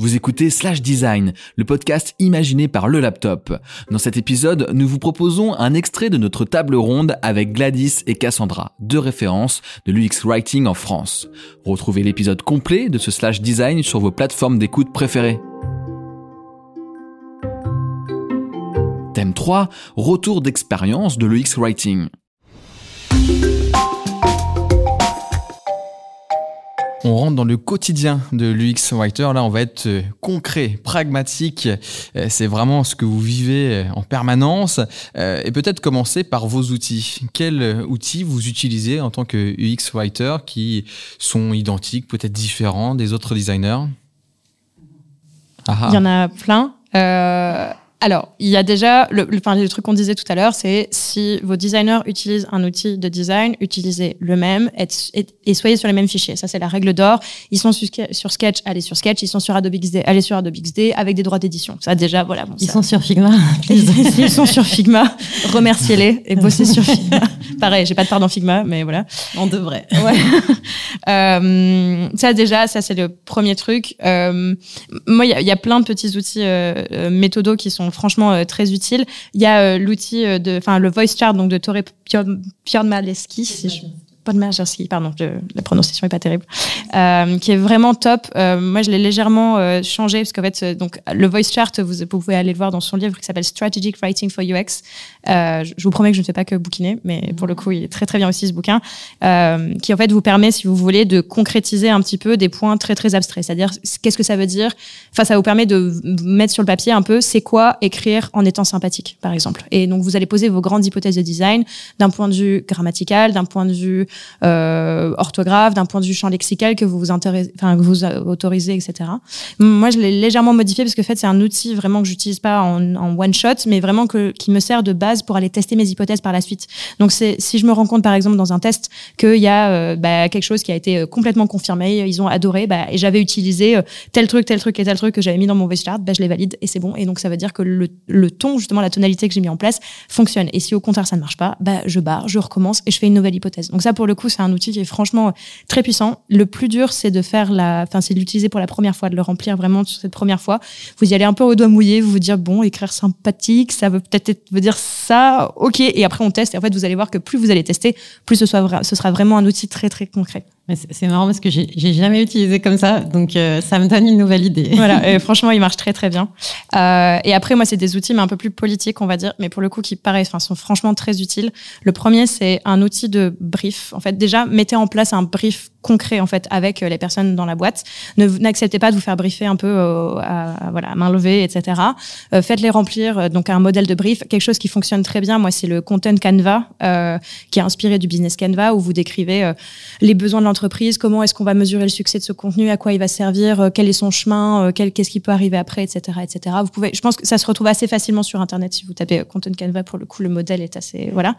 Vous écoutez Slash Design, le podcast imaginé par le laptop. Dans cet épisode, nous vous proposons un extrait de notre table ronde avec Gladys et Cassandra, deux références de l'UX Writing en France. Retrouvez l'épisode complet de ce Slash Design sur vos plateformes d'écoute préférées. Thème 3, retour d'expérience de l'UX Writing. On rentre dans le quotidien de l'UX Writer. Là, on va être euh, concret, pragmatique. Euh, c'est vraiment ce que vous vivez euh, en permanence. Et peut-être commencer par vos outils. Quels outils vous utilisez en tant que UX Writer qui sont identiques, peut-être différents des autres designers? Il y en a plein. Alors, il y a déjà le, le, enfin, le truc qu'on disait tout à l'heure, c'est si vos designers utilisent un outil de design, utilisez le même et, et, soyez sur les mêmes fichiers. Ça, c'est la règle d'or. Ils sont sur, sur, Sketch, allez sur Sketch. Ils sont sur Adobe XD, allez sur Adobe XD avec des droits d'édition. Ça, déjà, voilà. Bon, ils sont sur Figma. ils sont sur Figma. Remerciez-les et bossez sur Figma. Pareil, j'ai pas de part dans Figma, mais voilà. On devrait. Ouais. euh, ça, déjà, ça, c'est le premier truc. Euh, moi, il y, y, a plein de petits outils euh, euh méthodos qui sont franchement euh, très utiles. Il y a euh, l'outil euh, de, enfin le voice chart donc de Torre Piormaleski, si je Podmajerski, pardon, la prononciation est pas terrible, euh, qui est vraiment top. Euh, moi, je l'ai légèrement euh, changé parce qu'en fait, donc le voice chart, vous, pouvez aller le voir dans son livre qui s'appelle Strategic Writing for UX. Je, je, vous promets que je ne fais pas que bouquiner, mais pour le coup, il est très très bien aussi ce bouquin, qui en fait vous permet, si vous voulez, de concrétiser un petit peu des points très très abstraits. C'est-à-dire, qu'est-ce que ça veut dire? Enfin, ça vous permet de mettre sur le papier un peu, c'est quoi écrire en étant sympathique, par exemple. Et donc, vous allez poser vos grandes hypothèses de design d'un point de vue grammatical, d'un point de vue euh, orthographe, d'un point de vue champ lexical que vous vous enfin que vous autorisez, etc. Moi, je l'ai légèrement modifié parce que en fait, c'est un outil vraiment que j'utilise pas en, one shot, mais vraiment que qui me sert de base pour aller tester mes hypothèses par la suite. Donc, c'est si je me rends compte, par exemple, dans un test qu'il y a euh, bah, quelque chose qui a été euh, complètement confirmé, ils ont adoré, bah, et j'avais utilisé euh, tel truc, tel truc et tel truc que j'avais mis dans mon chart, bah, je les valide et c'est bon. Et donc, ça veut dire que le, le ton, justement, la tonalité que j'ai mis en place fonctionne. Et si au contraire ça ne marche pas, bah, je barre, je recommence et je fais une nouvelle hypothèse. Donc ça, pour le coup, c'est un outil qui est franchement très puissant. Le plus dur, c'est de faire la, enfin, c'est de l'utiliser pour la première fois, de le remplir vraiment sur cette première fois. Vous y allez un peu au doigt mouillé, vous vous dire bon, écrire sympathique, ça veut peut-être veut dire ça, ok. Et après, on teste. Et en fait, vous allez voir que plus vous allez tester, plus ce, ce sera vraiment un outil très très concret. C'est marrant parce que j'ai jamais utilisé comme ça, donc euh, ça me donne une nouvelle idée. Voilà, et franchement, il marche très très bien. Euh, et après, moi, c'est des outils mais un peu plus politiques, on va dire, mais pour le coup, qui paraissent, enfin, sont franchement très utiles. Le premier, c'est un outil de brief. En fait, déjà, mettez en place un brief concret en fait avec euh, les personnes dans la boîte. Ne n'acceptez pas de vous faire briefer un peu euh, à, voilà main levée, etc. Euh, Faites-les remplir euh, donc un modèle de brief, quelque chose qui fonctionne très bien. Moi, c'est le Content Canva euh, qui est inspiré du Business Canva où vous décrivez les besoins de l'entreprise, comment est-ce qu'on va mesurer le succès de ce contenu, à quoi il va servir, quel est son chemin, qu'est-ce qui peut arriver après, etc., etc. Vous pouvez, je pense que ça se retrouve assez facilement sur internet si vous tapez Content Canva. Pour le coup, le modèle est assez voilà.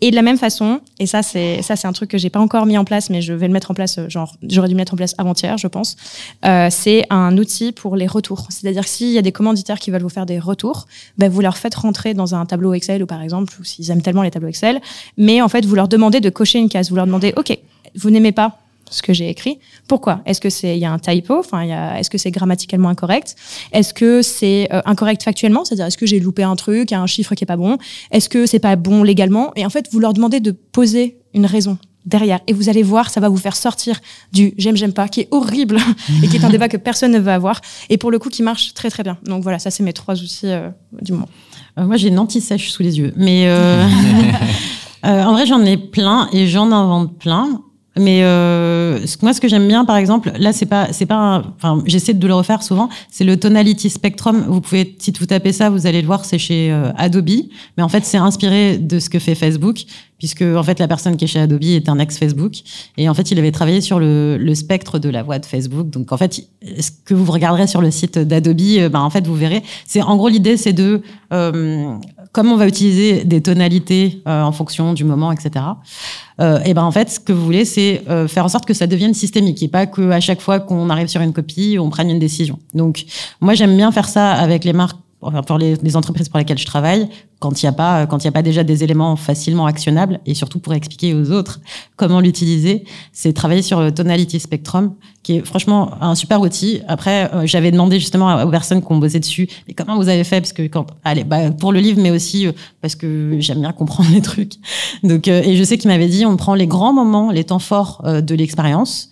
Et de la même façon, et ça c'est ça c'est un truc que j'ai pas encore mis en place, mais je vais le mettre en place, genre j'aurais dû mettre en place avant-hier, je pense. Euh, c'est un outil pour les retours. C'est-à-dire s'il y a des commanditaires qui veulent vous faire des retours, ben vous leur faites rentrer dans un tableau Excel ou par exemple, ou s'ils aiment tellement les tableaux Excel, mais en fait vous leur demandez de cocher une case. Vous leur demandez, ok, vous n'aimez pas ce que j'ai écrit. Pourquoi? Est-ce que c'est il y a un typo? Enfin, est-ce que c'est grammaticalement incorrect? Est-ce que c'est euh, incorrect factuellement? C'est-à-dire est-ce que j'ai loupé un truc, il y a un chiffre qui est pas bon? Est-ce que c'est pas bon légalement? Et en fait, vous leur demandez de poser une raison derrière. Et vous allez voir, ça va vous faire sortir du j'aime, j'aime pas, qui est horrible et qui est un débat que personne ne veut avoir. Et pour le coup, qui marche très, très bien. Donc voilà, ça, c'est mes trois outils euh, du moment. Euh, moi, j'ai une anti-sèche sous les yeux. Mais euh, euh, en vrai, j'en ai plein et j'en invente plein. Mais euh, moi, ce que j'aime bien, par exemple, là, c'est pas, c'est pas, enfin, j'essaie de le refaire souvent. C'est le Tonality Spectrum. Vous pouvez, si vous tapez ça, vous allez le voir, c'est chez euh, Adobe. Mais en fait, c'est inspiré de ce que fait Facebook, puisque en fait, la personne qui est chez Adobe est un ex Facebook, et en fait, il avait travaillé sur le, le spectre de la voix de Facebook. Donc, en fait, ce que vous regarderez sur le site d'Adobe, euh, ben, en fait, vous verrez. C'est en gros l'idée, c'est de euh, comment on va utiliser des tonalités euh, en fonction du moment, etc. Euh, et ben en fait, ce que vous voulez, c'est euh, faire en sorte que ça devienne systémique et pas que à chaque fois qu'on arrive sur une copie, on prenne une décision. Donc moi, j'aime bien faire ça avec les marques pour les, entreprises pour lesquelles je travaille, quand il n'y a pas, quand il y a pas déjà des éléments facilement actionnables et surtout pour expliquer aux autres comment l'utiliser, c'est travailler sur Tonality Spectrum, qui est franchement un super outil. Après, euh, j'avais demandé justement aux personnes qui ont bossé dessus, mais comment vous avez fait? Parce que quand, allez, bah, pour le livre, mais aussi euh, parce que j'aime bien comprendre les trucs. Donc, euh, et je sais qu'il m'avait dit, on prend les grands moments, les temps forts de l'expérience.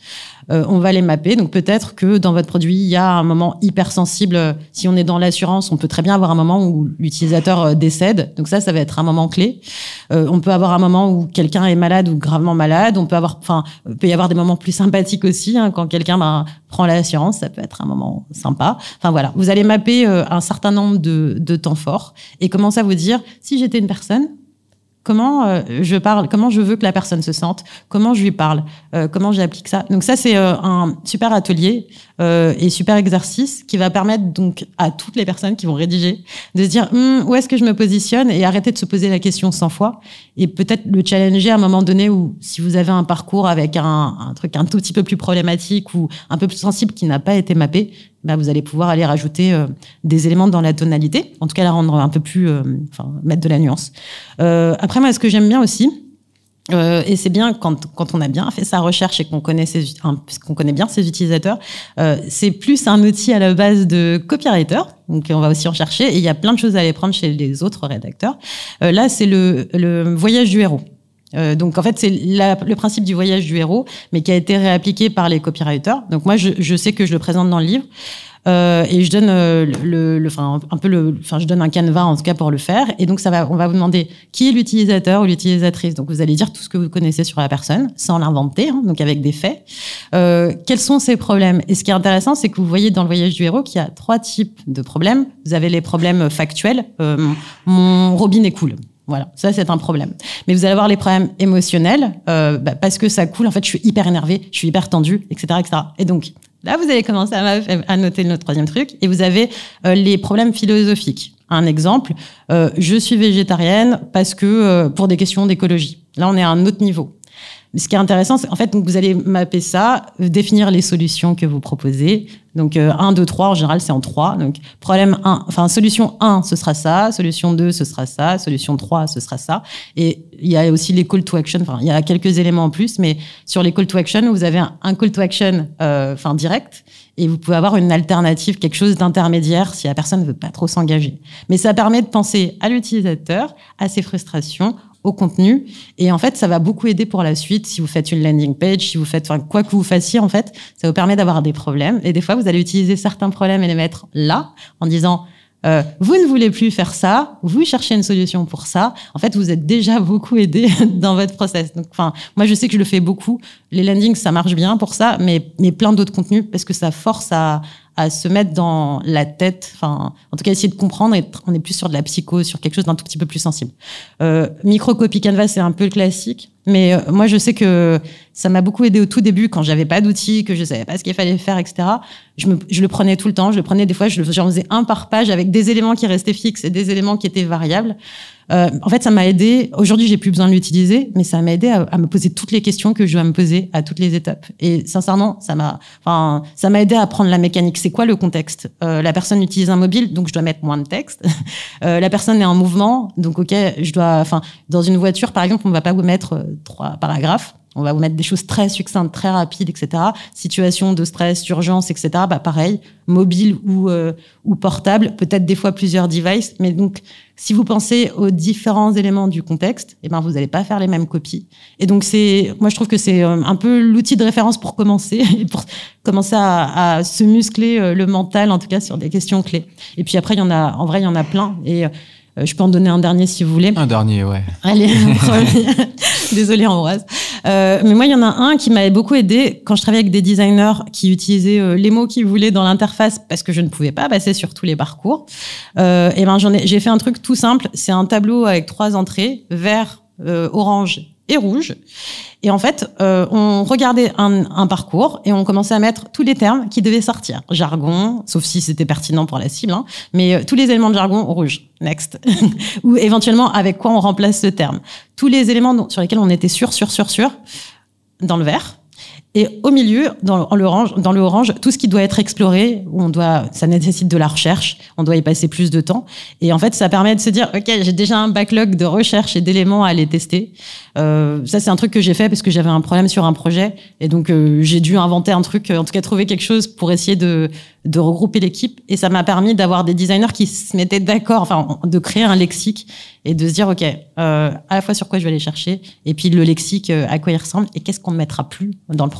Euh, on va les mapper. Donc peut-être que dans votre produit, il y a un moment hypersensible. Si on est dans l'assurance, on peut très bien avoir un moment où l'utilisateur euh, décède. Donc ça, ça va être un moment clé. Euh, on peut avoir un moment où quelqu'un est malade ou gravement malade. On peut avoir, enfin, peut y avoir des moments plus sympathiques aussi. Hein, quand quelqu'un ben, prend l'assurance, ça peut être un moment sympa. Enfin voilà, vous allez mapper un certain nombre de, de temps forts et commencer à vous dire si j'étais une personne, Comment euh, je parle, comment je veux que la personne se sente, comment je lui parle, euh, comment j'applique ça. Donc ça c'est euh, un super atelier et super exercice qui va permettre donc à toutes les personnes qui vont rédiger de se dire hum, où est-ce que je me positionne? et arrêter de se poser la question 100 fois et peut-être le challenger à un moment donné où si vous avez un parcours avec un, un truc un tout petit peu plus problématique ou un peu plus sensible qui n'a pas été mappé, bah, vous allez pouvoir aller rajouter euh, des éléments dans la tonalité, en tout cas la rendre un peu plus, euh, mettre de la nuance. Euh, après moi, ce que j'aime bien aussi, et c'est bien quand, quand on a bien fait sa recherche et qu'on connaît ses, qu'on connaît bien ses utilisateurs, c'est plus un outil à la base de copywriter. Donc on va aussi en chercher et il y a plein de choses à aller prendre chez les autres rédacteurs. là, c'est le, le voyage du héros. Euh, donc en fait c'est le principe du voyage du héros, mais qui a été réappliqué par les copywriters. Donc moi je, je sais que je le présente dans le livre euh, et je donne euh, le, le, enfin un peu le, enfin je donne un canevas en tout cas pour le faire. Et donc ça va, on va vous demander qui est l'utilisateur ou l'utilisatrice. Donc vous allez dire tout ce que vous connaissez sur la personne sans l'inventer, hein, donc avec des faits. Euh, quels sont ces problèmes? Et ce qui est intéressant, c'est que vous voyez dans le voyage du héros qu'il y a trois types de problèmes. Vous avez les problèmes factuels. Euh, mon robinet coule. Voilà, ça c'est un problème. Mais vous allez avoir les problèmes émotionnels euh, bah, parce que ça coule. En fait, je suis hyper énervée, je suis hyper tendue, etc., etc. Et donc là, vous allez commencer à, noter notre troisième truc. Et vous avez euh, les problèmes philosophiques. Un exemple, euh, je suis végétarienne parce que euh, pour des questions d'écologie. Là, on est à un autre niveau. Ce qui est intéressant, c'est en fait, vous allez mapper ça, définir les solutions que vous proposez. Donc, 1, 2, 3, en général, c'est en 3. Donc, problème 1, enfin, solution 1, ce sera ça. Solution 2, ce sera ça. Solution 3, ce sera ça. Et il y a aussi les call to action. Enfin, il y a quelques éléments en plus, mais sur les call to action, vous avez un, call to action, euh, direct. Et vous pouvez avoir une alternative, quelque chose d'intermédiaire si la personne ne veut pas trop s'engager. Mais ça permet de penser à l'utilisateur, à ses frustrations, au contenu. Et en fait, ça va beaucoup aider pour la suite si vous faites une landing page, si vous faites, enfin, quoi que vous fassiez, en fait, ça vous permet d'avoir des problèmes. Et des fois, vous allez utiliser certains problèmes et les mettre là, en disant, euh, vous ne voulez plus faire ça, vous cherchez une solution pour ça. En fait, vous êtes déjà beaucoup aidé dans votre process. Donc, enfin, moi, je sais que je le fais beaucoup. Les landings, ça marche bien pour ça, mais, mais plein d'autres contenus parce que ça force à, à se mettre dans la tête, enfin, en tout cas, essayer de comprendre. On est plus sur de la psycho, sur quelque chose d'un tout petit peu plus sensible. Euh, microcopie Canva, c'est un peu le classique. Mais euh, moi, je sais que ça m'a beaucoup aidé au tout début quand j'avais pas d'outils, que je savais pas ce qu'il fallait faire, etc. Je, je le prenais tout le temps. Je le prenais des fois, je j'en faisais un par page avec des éléments qui restaient fixes et des éléments qui étaient variables. Euh, en fait, ça m'a aidé. Aujourd'hui, j'ai plus besoin de l'utiliser, mais ça m'a aidé à, me poser toutes les questions que je dois me poser à toutes les étapes. Et sincèrement, ça m'a, enfin, ça m'a aidé à apprendre la mécanique. C'est quoi le contexte? Euh, La personne utilise un mobile, donc je dois mettre moins de texte. euh, la personne est en mouvement, donc ok, je dois, enfin, dans une voiture, par exemple, on va pas vous mettre euh, trois paragraphes. On va vous mettre des choses très succinctes, très rapides, etc. Situation de stress, d'urgence, etc. Bah pareil, mobile ou euh, ou portable, peut-être des fois plusieurs devices. Mais donc, si vous pensez aux différents éléments du contexte, eh ben vous n'allez pas faire les mêmes copies. Et donc c'est, moi je trouve que c'est euh, un peu l'outil de référence pour commencer, pour commencer à, se muscler euh, le mental, en tout cas sur des questions clés. Et puis après, il y en a, en vrai, il y en a plein. Et euh, je peux en donner un dernier si vous voulez. Un dernier, ouais. Allez, désolé Ambroise. Euh, mais moi, il y en a un qui m'avait beaucoup aidé quand je travaillais avec des designers qui utilisaient euh, les mots qu'ils voulaient dans l'interface parce que je ne pouvais pas passer sur tous les parcours. Euh, et ben, j'en ai, j'ai fait un truc tout simple. C'est un tableau avec trois entrées, vert, euh, orange et rouge. Et en fait, euh, on regardait un, parcours et on commençait à mettre tous les termes qui devaient sortir. Jargon, sauf si c'était pertinent pour la cible, hein, mais euh, tous les éléments de jargon rouge. Next. Ou éventuellement avec quoi on remplace ce terme. Tous les éléments sur lesquels on était sûr, sûr, sûr, sûr, dans le vert. Et au milieu, dans l'orange, dans le orange, tout ce qui doit être exploré, on doit, ça nécessite de la recherche, on doit y passer plus de temps. Et en fait, ça permet de se dire, ok, j'ai déjà un backlog de recherche et d'éléments à aller tester. Euh, ça, c'est un truc que j'ai fait parce que j'avais un problème sur un projet, et donc euh, j'ai dû inventer un truc, en tout cas trouver quelque chose pour essayer de de regrouper l'équipe. Et ça m'a permis d'avoir des designers qui se mettaient d'accord, enfin, de créer un lexique et de se dire, OK, euh, à la fois sur quoi je vais aller chercher, et puis le lexique, euh, à quoi il ressemble, et qu'est-ce qu'on ne mettra plus dans le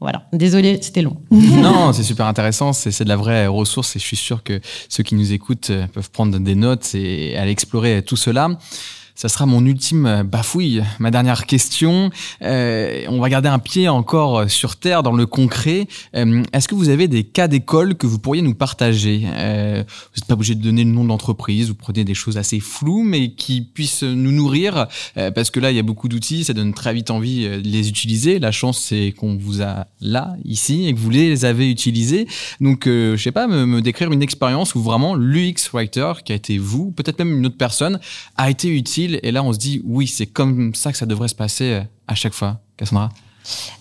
Voilà. Désolé, c'était long. non, c'est super intéressant. C'est de la vraie ressource et je suis sûr que ceux qui nous écoutent euh, peuvent prendre des notes et aller explorer tout cela ça sera mon ultime euh, bafouille. Ma dernière question. Euh, on va garder un pied encore euh, sur terre dans le concret. Est-ce que vous avez des cas d'école que vous pourriez nous partager? Vous n'êtes pas obligé de donner le nom de l'entreprise. Vous prenez des choses assez floues, mais qui puissent nous nourrir. Parce que là, il y a beaucoup d'outils. Ça donne très vite envie de les utiliser. La chance, c'est qu'on vous a là, ici, et que vous les avez utilisés. Donc, je sais pas, me décrire une expérience où vraiment l'UX Writer, qui a été vous, peut-être même une autre personne, a été utile et là, on se dit, oui, c'est comme ça que ça devrait se passer euh, à chaque fois. Cassandra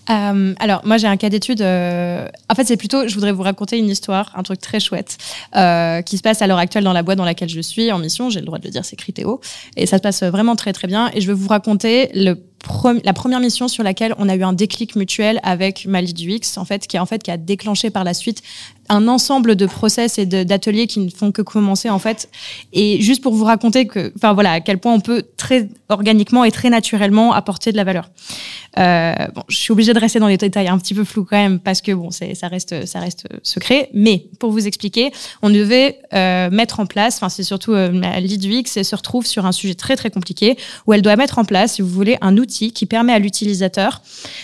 euh, alors, moi, j'ai un cas d'étude. Euh, en fait, c'est plutôt, je voudrais vous raconter une histoire, un truc très chouette, qui se passe à l'heure actuelle dans la boîte dans laquelle je suis en mission. J'ai le droit de le dire, c'est Critéo. Et ça se passe vraiment très, très bien. Et je vais vous raconter le la première mission sur laquelle on a eu un déclic mutuel avec du X, en fait, qui en fait, qui a déclenché par la suite un ensemble de process et d'ateliers qui ne font que commencer, en fait. Et juste pour vous raconter que, enfin voilà, à quel point on peut très organiquement et très naturellement apporter de la valeur. Euh, bon, je suis obligée de rester dans les détails un petit peu flous quand même parce que bon, ça reste, ça reste secret. Mais pour vous expliquer, on devait euh, mettre en place, enfin c'est surtout euh, Mali du X, elle se retrouve sur un sujet très très compliqué où elle doit mettre en place, si vous voulez, un outil qui permet à l'utilisateur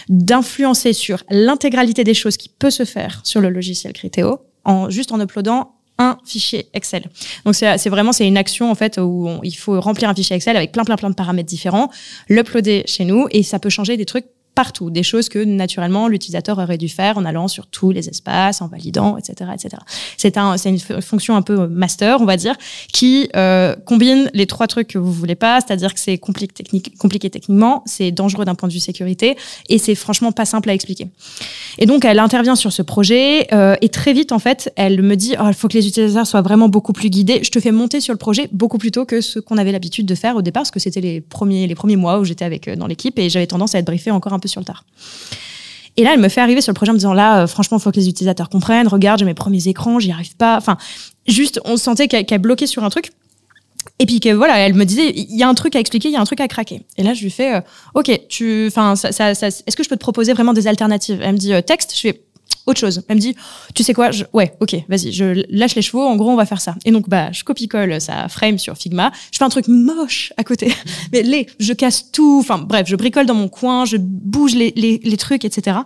d'influencer sur l'intégralité des choses qui peut se faire sur le logiciel Criteo en juste en uploadant un fichier Excel. Donc c'est vraiment c'est une action en fait où il faut remplir un fichier Excel avec plein plein plein de paramètres différents, l'uploader chez nous et ça peut changer des trucs partout, des choses que naturellement l'utilisateur aurait dû faire en allant sur tous les espaces, en validant, etc., etc. C'est un, une fonction un peu master, on va dire, qui euh, combine les trois trucs que vous voulez pas, c'est-à-dire que c'est compliqué, technique, compliqué techniquement, c'est dangereux d'un point de vue sécurité, et c'est franchement pas simple à expliquer. Et donc elle intervient sur ce projet, euh, et très vite en fait, elle me dit, oh, il faut que les utilisateurs soient vraiment beaucoup plus guidés. Je te fais monter sur le projet beaucoup plus tôt que ce qu'on avait l'habitude de faire au départ, parce que c'était les premiers les premiers mois où j'étais avec euh, dans l'équipe, et j'avais tendance à être briefée encore un peu sur le tard. Et là, elle me fait arriver sur le projet en me disant là, euh, franchement, il faut que les utilisateurs comprennent. Regarde, j'ai mes premiers écrans, j'y arrive pas. Enfin, juste, on sentait qu'elle bloquait sur un truc. Et puis que voilà, elle me disait, il y a un truc à expliquer, il y a un truc à craquer. Et là, je lui fais, euh, ok, tu, enfin, est-ce que je peux te proposer vraiment des alternatives? Elle me dit euh, texte. Je fais, autre chose. Elle me dit, tu sais quoi, ouais, ok, vas-y, je lâche les chevaux, en gros, on va faire ça. Et donc, bah, je copie-colle ça frame sur Figma, je fais un truc moche à côté, mais les, je casse tout, enfin, bref, je bricole dans mon coin, je bouge les, trucs, etc.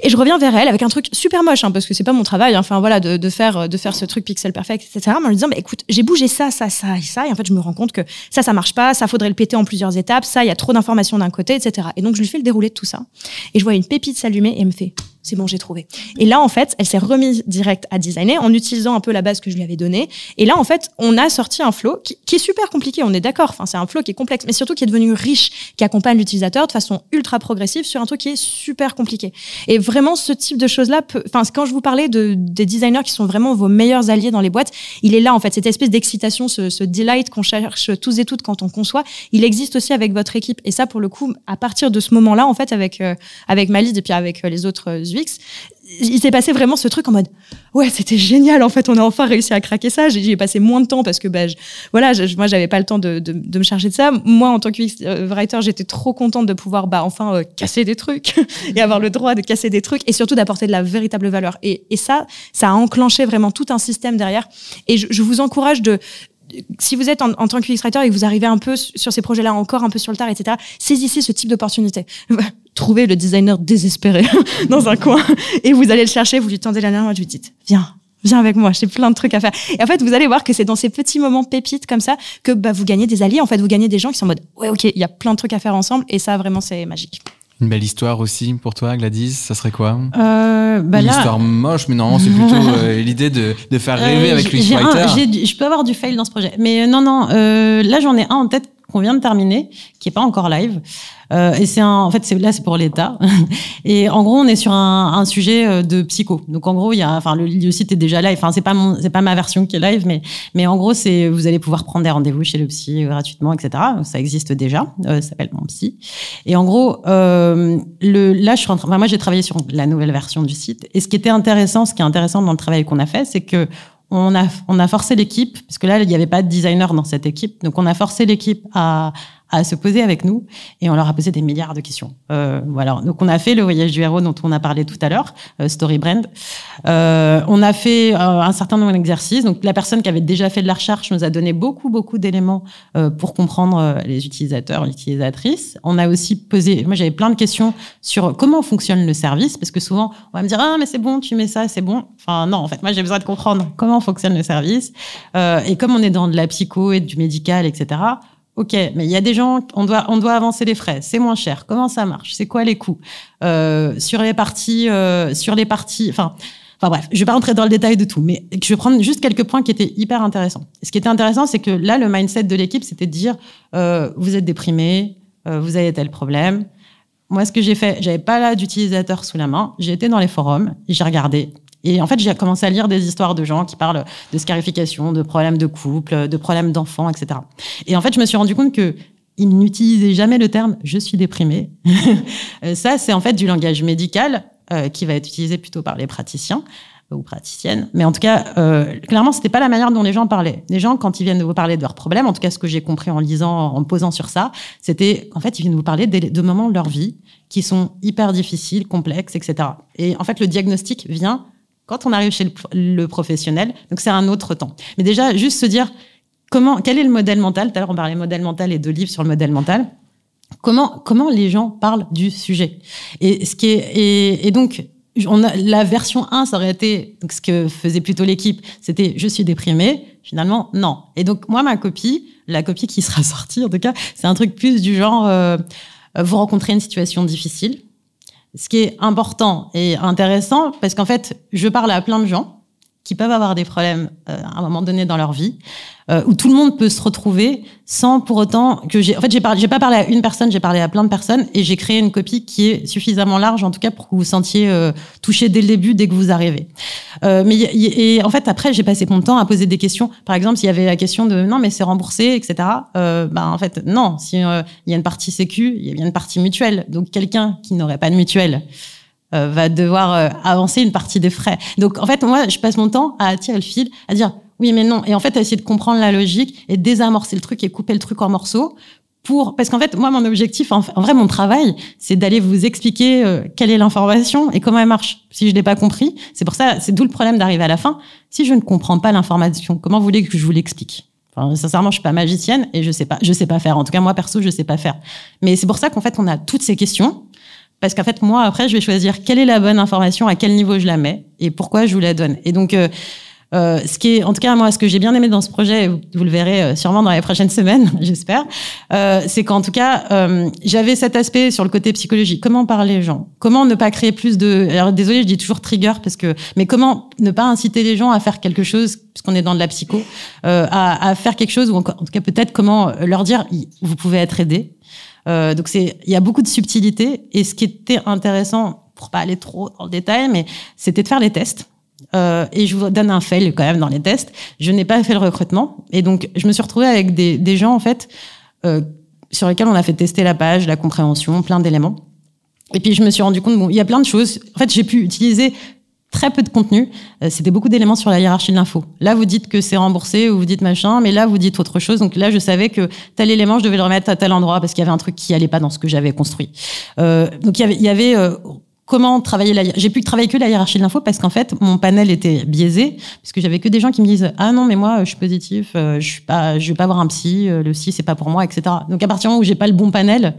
Et je reviens vers elle avec un truc super moche, hein, parce que c'est pas mon travail, hein, enfin voilà, de, faire de faire ce truc pixel perfect, etc. Mais en lui disant, mais écoute, j'ai bougé ça, ça, ça et ça, et en fait, je me rends compte que ça, ça marche pas, ça faudrait le péter en plusieurs étapes, ça, il y a trop d'informations d'un côté, etc. Et donc, je lui fais le déroulé de tout ça, et je vois une pépite s'allumer et elle me fait, c'est bon, j'ai trouvé. Et là, en fait, elle s'est remise direct à designer en utilisant un peu la base que je lui avais donnée. Et là, en fait, on a sorti un flow qui, est super compliqué, on est d'accord. Enfin, c'est un flow qui est complexe, mais surtout qui est devenu riche, qui accompagne l'utilisateur de façon ultra progressive sur un truc qui est super compliqué. Et vraiment, ce type de choses-là, enfin, quand je vous parlais de, des designers qui sont vraiment vos meilleurs alliés dans les boîtes, il est là, en fait, cette espèce d'excitation, ce, ce delight qu'on cherche tous et toutes quand on conçoit, il existe aussi avec votre équipe. Et ça, pour le coup, à partir de ce moment-là, en fait, avec, euh, avec Malise et puis avec euh, les autres euh, Il s'est passé vraiment ce truc en mode ouais c'était génial en fait on a enfin réussi à craquer ça j'y ai passé moins de temps parce que bah, je, voilà moi j'avais pas le temps de, me charger de ça moi en tant que euh, writer j'étais trop contente de pouvoir bah enfin euh, casser des trucs et avoir le droit de casser des trucs et surtout d'apporter de la véritable valeur et, ça ça a enclenché vraiment tout un système derrière et je, je vous encourage de si vous êtes en, en tant que writer et que vous arrivez un peu sur ces projets-là encore un peu sur le tard, etc., saisissez ce type d'opportunité. Trouvez le designer désespéré dans un coin et vous allez le chercher, vous lui tendez la main, vous lui dites, viens, viens avec moi, j'ai plein de trucs à faire. Et en fait, vous allez voir que c'est dans ces petits moments pépites comme ça que bah, vous gagnez des alliés. En fait, vous gagnez des gens qui sont en mode, ouais, ok, il y a plein de trucs à faire ensemble et ça, vraiment, c'est magique. Une belle histoire aussi pour toi, Gladys, ça serait quoi? Euh, bah Une là... histoire moche, mais non, c'est plutôt euh, l'idée de, de, faire rêver euh, avec les Je peux avoir du fail dans ce projet. Mais non, non, euh, là j'en ai un en tête qu'on vient de terminer, qui est pas encore live. Euh, et c'est un, en fait, c'est là, c'est pour l'État. et en gros, on est sur un, un sujet euh, de psycho. Donc en gros, il y a, enfin, le, site est déjà live. Enfin, c'est pas mon, c'est pas ma version qui est live, mais, mais en gros, c'est, vous allez pouvoir prendre des rendez-vous chez le psy gratuitement, etc. Ça existe déjà. Euh, ça s'appelle mon psy. Et en gros, euh, le, là, je suis en train, enfin, moi, j'ai travaillé sur la nouvelle version du site. Et ce qui était intéressant, ce qui est intéressant dans le travail qu'on a fait, c'est que on a, forcé l'équipe, parce que là, il n'y avait pas de designer dans cette équipe, donc on a forcé l'équipe à, à se poser avec nous et on leur a posé des milliards de questions. Euh, voilà. Donc on a fait le voyage du héros dont on a parlé tout à l'heure, euh, Story Brand. Euh, on a fait un certain nombre d'exercices. Donc la personne qui avait déjà fait de la recherche nous a donné beaucoup beaucoup d'éléments pour comprendre les utilisateurs, utilisatrices. On a aussi posé, moi j'avais plein de questions sur comment fonctionne le service parce que souvent on va me dire ah mais c'est bon tu mets ça c'est bon. Enfin non en fait moi j'ai besoin de comprendre comment fonctionne le service et comme on est dans de la psycho et du médical etc Ok, mais il y a des gens, on doit, on doit avancer les frais, c'est moins cher. Comment ça marche? C'est quoi les coûts? Euh, sur les parties, euh, sur les parties, enfin, enfin bref, je vais pas rentrer dans le détail de tout, mais je vais prendre juste quelques points qui étaient hyper intéressants. Ce qui était intéressant, c'est que là, le mindset de l'équipe, c'était de dire, euh, vous êtes déprimé, euh, vous avez tel problème. Moi, ce que j'ai fait, j'avais pas là d'utilisateur sous la main, j'ai été dans les forums, j'ai regardé, et en fait, j'ai commencé à lire des histoires de gens qui parlent de scarification, de problèmes de couple, de problèmes d'enfants, etc. Et en fait, je me suis rendu compte que ils n'utilisaient jamais le terme je suis déprimé. Ça, c'est en fait du langage médical euh, qui va être utilisé plutôt par les praticiens ou praticiennes. Mais en tout cas, euh, clairement, c'était pas la manière dont les gens parlaient. Les gens, quand ils viennent vous parler de leurs problèmes, en tout cas, ce que j'ai compris en lisant, en me posant sur ça, c'était en fait, ils viennent vous parler de moments de leur vie qui sont hyper difficiles, complexes, etc. Et en fait, le diagnostic vient quand on arrive chez le, le professionnel, donc c'est un autre temps. Mais déjà, juste se dire comment, quel est le modèle mental? Tout à l'heure, on parlait modèle mental et de livres sur le modèle mental. Comment, comment les gens parlent du sujet? Et ce qui est, et, et donc, on a, la version 1, ça aurait été donc ce que faisait plutôt l'équipe, c'était je suis déprimé. Finalement, non. Et donc moi, ma copie, la copie qui sera sortie en tout cas, c'est un truc plus du genre euh, vous rencontrez une situation difficile, ce qui est important et intéressant, parce qu'en fait, je parle à plein de gens qui peuvent avoir des problèmes euh, à un moment donné dans leur vie, euh, où tout le monde peut se retrouver sans pour autant que j'ai. En fait, j'ai j'ai pas parlé à une personne, j'ai parlé à plein de personnes et j'ai créé une copie qui est suffisamment large, en tout cas pour que vous vous sentiez euh, touché dès le début, dès que vous arrivez. Euh, mais et en fait, après, j'ai passé mon temps à poser des questions. Par exemple, s'il y avait la question de non, mais c'est remboursé, etc. Euh, ben en fait, non. Si euh, il y a une partie sécu, il y a une partie mutuelle. Donc quelqu'un qui n'aurait pas de mutuelle euh, va devoir euh, avancer une partie des frais. Donc en fait, moi, je passe mon temps à tirer le fil, à dire oui, mais non, et en fait, à essayer de comprendre la logique et désamorcer le truc et couper le truc en morceaux. Pour, parce qu'en fait, moi, mon objectif, en, vrai, mon travail, c'est d'aller vous expliquer euh, quelle est l'information et comment elle marche. Si je l'ai pas compris, c'est pour ça, c'est d'où le problème d'arriver à la fin. Si je ne comprends pas l'information, comment vous voulez que je vous l'explique? Enfin, sincèrement, je suis pas magicienne et je sais pas, je sais pas faire. En tout cas, moi perso, je sais pas faire. Mais c'est pour ça qu'en fait, on a toutes ces questions parce qu'en fait, moi, après, je vais choisir quelle est la bonne information, à quel niveau je la mets et pourquoi je vous la donne. Et donc, euh, euh, ce qui est, en tout cas, moi, ce que j'ai bien aimé dans ce projet, vous le verrez euh, sûrement dans les prochaines semaines, j'espère, euh, c'est qu'en tout cas, euh, j'avais cet aspect sur le côté psychologie. Comment parler les gens? Comment ne pas créer plus de... Alors, désolé, je dis toujours trigger, parce que... Mais comment ne pas inciter les gens à faire quelque chose, puisqu'on est dans de la psycho, euh, à, à, faire quelque chose, ou encore, en tout cas, peut-être comment leur dire, vous pouvez être aidé. Euh, donc c'est, il y a beaucoup de subtilité. Et ce qui était intéressant, pour pas aller trop dans le détail, mais c'était de faire les tests. Euh, et je vous donne un fail quand même dans les tests. Je n'ai pas fait le recrutement. Et donc, je me suis retrouvée avec des, des gens, en fait, euh, sur lesquels on a fait tester la page, la compréhension, plein d'éléments. Et puis, je me suis rendu compte, bon, il y a plein de choses. En fait, j'ai pu utiliser très peu de contenu. Euh, c'était beaucoup d'éléments sur la hiérarchie de l'info. Là, vous dites que c'est remboursé ou vous dites machin, mais là, vous dites autre chose. Donc là, je savais que tel élément, je devais le remettre à tel endroit parce qu'il y avait un truc qui allait pas dans ce que j'avais construit. Euh, donc il y avait, euh, comment travailler la j'ai pu travailler que la hiérarchie de l'info parce qu'en fait mon panel était biaisé puisque j'avais que des gens qui me disent ah non mais moi je suis positif je suis pas je vais pas voir un psy le psy c'est pas pour moi etc donc à partir du moment où j'ai pas le bon panel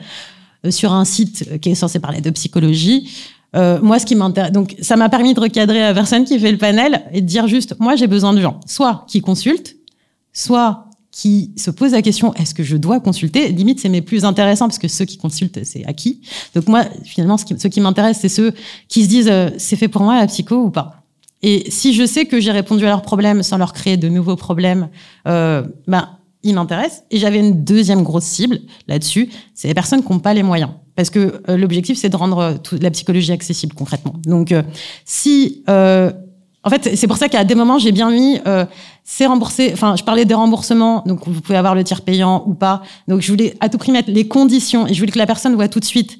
sur un site qui est censé parler de psychologie euh, moi, ce qui m'intéresse, donc ça m'a permis de recadrer la personne qui fait le panel et de dire juste, moi, j'ai besoin de gens, soit qui consultent, soit qui se posent la question, est-ce que je dois consulter? Limite, c'est mes plus intéressants parce que ceux qui consultent, c'est acquis. Donc moi, finalement, ce qui, m'intéressent, c'est ceux qui se disent, euh, c'est fait pour moi la psycho ou pas? Et si je sais que j'ai répondu à leurs problèmes sans leur créer de nouveaux problèmes, euh, ben il m'intéresse. Et j'avais une deuxième grosse cible là-dessus, c'est les personnes qui n'ont pas les moyens. Parce que euh, l'objectif, c'est de rendre euh, toute la psychologie accessible concrètement. Donc, euh, si... en fait, c'est pour ça qu'à des moments, j'ai bien mis c'est remboursé. Enfin, je parlais des remboursements, donc vous pouvez avoir le tiers payant ou pas. Donc, je voulais à tout prix mettre les conditions et je voulais que la personne voit tout de suite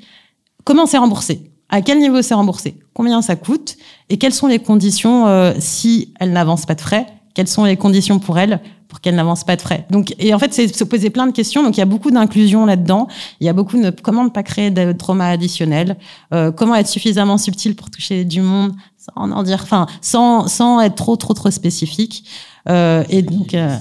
comment c'est remboursé, à quel niveau c'est remboursé, combien ça coûte et quelles sont les conditions si elle n'avance pas de frais, quelles sont les conditions pour elle pour qu'elle n'avance pas de frais. Donc, et en fait, c'est se poser plein de questions. Donc, il y a beaucoup d'inclusion là-dedans. Il y a beaucoup de comment ne pas créer de trauma additionnel, euh, comment être suffisamment subtil pour toucher du monde, sans en dire, enfin, sans sans être trop trop trop spécifique. Euh, et donc. Euh,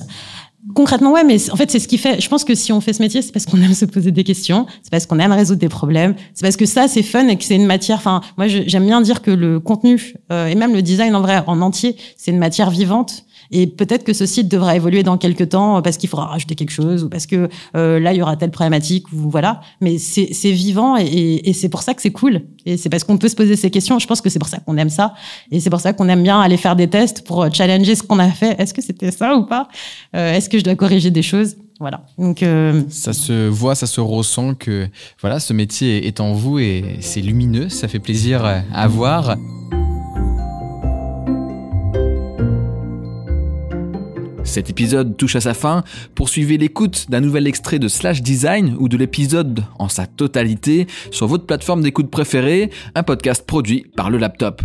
concrètement, ouais, mais en fait, c'est ce qui fait. Je pense que si on fait ce métier, c'est parce qu'on aime se poser des questions, c'est parce qu'on aime résoudre des problèmes, c'est parce que ça, c'est fun et que c'est une matière. Enfin, moi, j'aime bien dire que le contenu euh, et même le design en vrai, en entier, c'est une matière vivante et peut-être que ce site devra évoluer dans quelques temps parce qu'il faudra rajouter quelque chose ou parce que euh, là, il y aura telle problématique ou voilà. Mais c'est vivant et, c'est pour ça que c'est cool. Et c'est parce qu'on peut se poser ces questions. Je pense que c'est pour ça qu'on aime ça. Et c'est pour ça qu'on aime bien aller faire des tests pour challenger ce qu'on a fait. Est-ce que c'était ça ou pas? Euh, Est-ce que je dois corriger des choses? Voilà. Donc euh... ça se voit, ça se ressent que voilà, ce métier est en vous et c'est lumineux, ça fait plaisir à voir. Cet épisode touche à sa fin. Poursuivez l'écoute d'un nouvel extrait de Slash Design ou de l'épisode en sa totalité sur votre plateforme d'écoute préférée, un podcast produit par le laptop.